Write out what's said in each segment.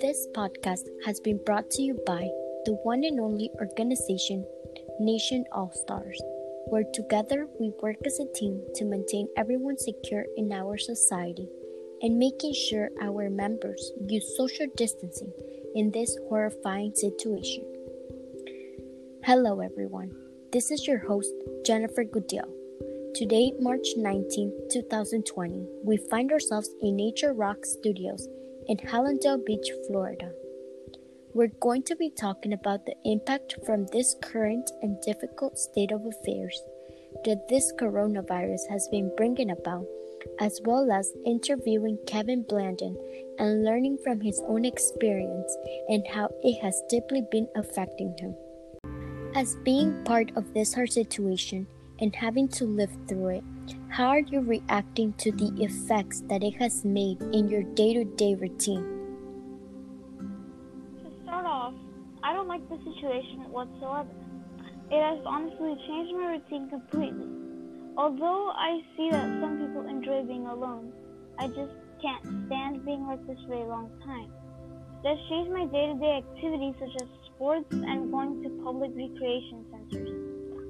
This podcast has been brought to you by the one and only organization, Nation All Stars, where together we work as a team to maintain everyone secure in our society and making sure our members use social distancing in this horrifying situation. Hello, everyone. This is your host, Jennifer Goodell. Today, March 19, 2020, we find ourselves in Nature Rock Studios in Hallandale Beach, Florida. We're going to be talking about the impact from this current and difficult state of affairs that this coronavirus has been bringing about, as well as interviewing Kevin Blandon and learning from his own experience and how it has deeply been affecting him. As being part of this hard situation, and having to live through it, how are you reacting to the effects that it has made in your day to day routine? To start off, I don't like the situation whatsoever. It has honestly changed my routine completely. Although I see that some people enjoy being alone, I just can't stand being like this for a long time. It has changed my day to day activities such as sports and going to public recreation centers.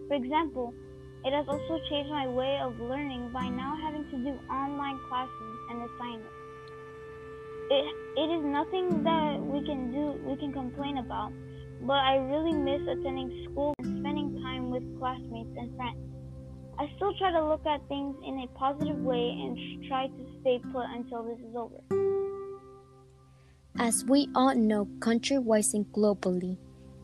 For example, it has also changed my way of learning by now having to do online classes and assignments. It, it is nothing that we can do, we can complain about, but I really miss attending school and spending time with classmates and friends. I still try to look at things in a positive way and try to stay put until this is over. As we all know, countrywide and globally,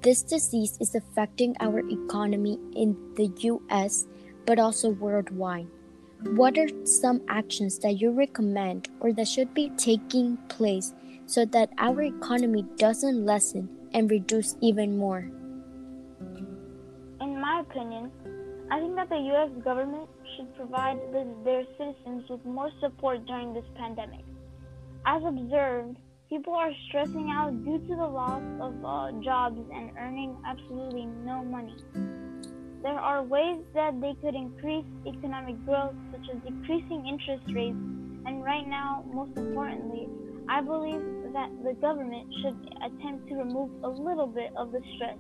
this disease is affecting our economy in the US but also worldwide. What are some actions that you recommend or that should be taking place so that our economy doesn't lessen and reduce even more? In my opinion, I think that the US government should provide their citizens with more support during this pandemic. As observed, People are stressing out due to the loss of uh, jobs and earning absolutely no money. There are ways that they could increase economic growth, such as decreasing interest rates, and right now, most importantly, I believe that the government should attempt to remove a little bit of the stress.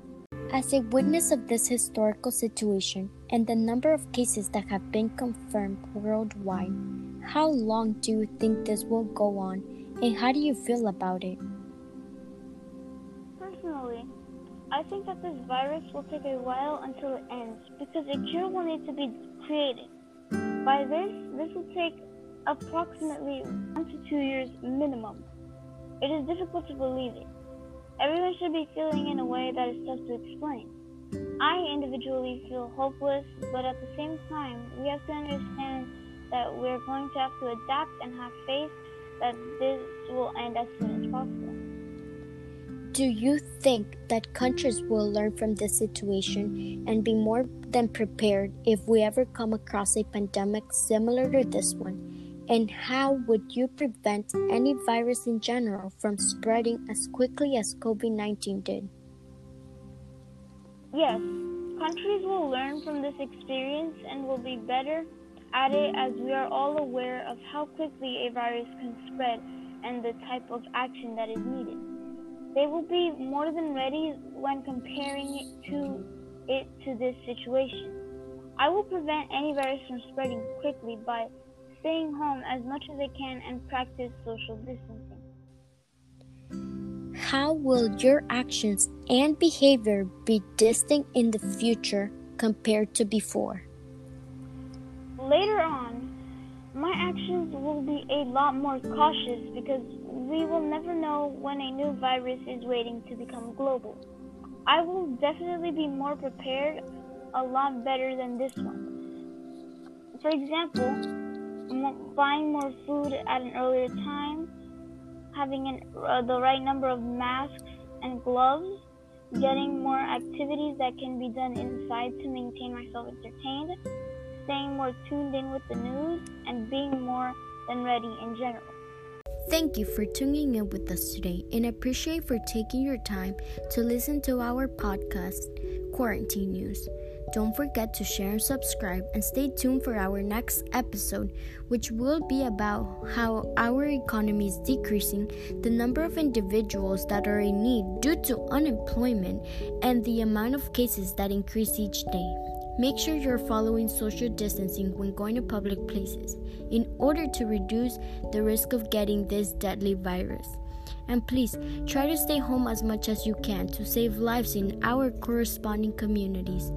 As a witness of this historical situation and the number of cases that have been confirmed worldwide, how long do you think this will go on and how do you feel about it? Personally, I think that this virus will take a while until it ends because a cure will need to be created. By this, this will take approximately one to two years minimum. It is difficult to believe it. Everyone should be feeling in a way that is tough to explain. I individually feel hopeless, but at the same time, we have to understand that we're going to have to adapt and have faith that this will end as soon as possible. Do you think that countries will learn from this situation and be more than prepared if we ever come across a pandemic similar to this one? And how would you prevent any virus in general from spreading as quickly as COVID 19 did? Yes, countries will learn from this experience and will be better at it as we are all aware of how quickly a virus can spread and the type of action that is needed. They will be more than ready when comparing it to it to this situation. I will prevent any virus from spreading quickly by staying home as much as I can and practice social distancing. How will your actions and behavior be distinct in the future compared to before? Later on, my actions will be a lot more cautious because we will never know when a new virus is waiting to become global. I will definitely be more prepared, a lot better than this one. For example, buying more food at an earlier time, having an, uh, the right number of masks and gloves, getting more activities that can be done inside to maintain myself entertained, staying more tuned in with the news, and being more than ready in general. Thank you for tuning in with us today and appreciate for taking your time to listen to our podcast, Quarantine News. Don't forget to share and subscribe and stay tuned for our next episode, which will be about how our economy is decreasing, the number of individuals that are in need due to unemployment, and the amount of cases that increase each day. Make sure you're following social distancing when going to public places in order to reduce the risk of getting this deadly virus. And please try to stay home as much as you can to save lives in our corresponding communities.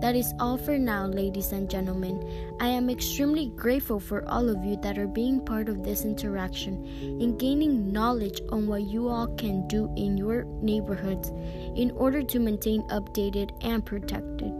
That is all for now, ladies and gentlemen. I am extremely grateful for all of you that are being part of this interaction and gaining knowledge on what you all can do in your neighborhoods in order to maintain updated and protected.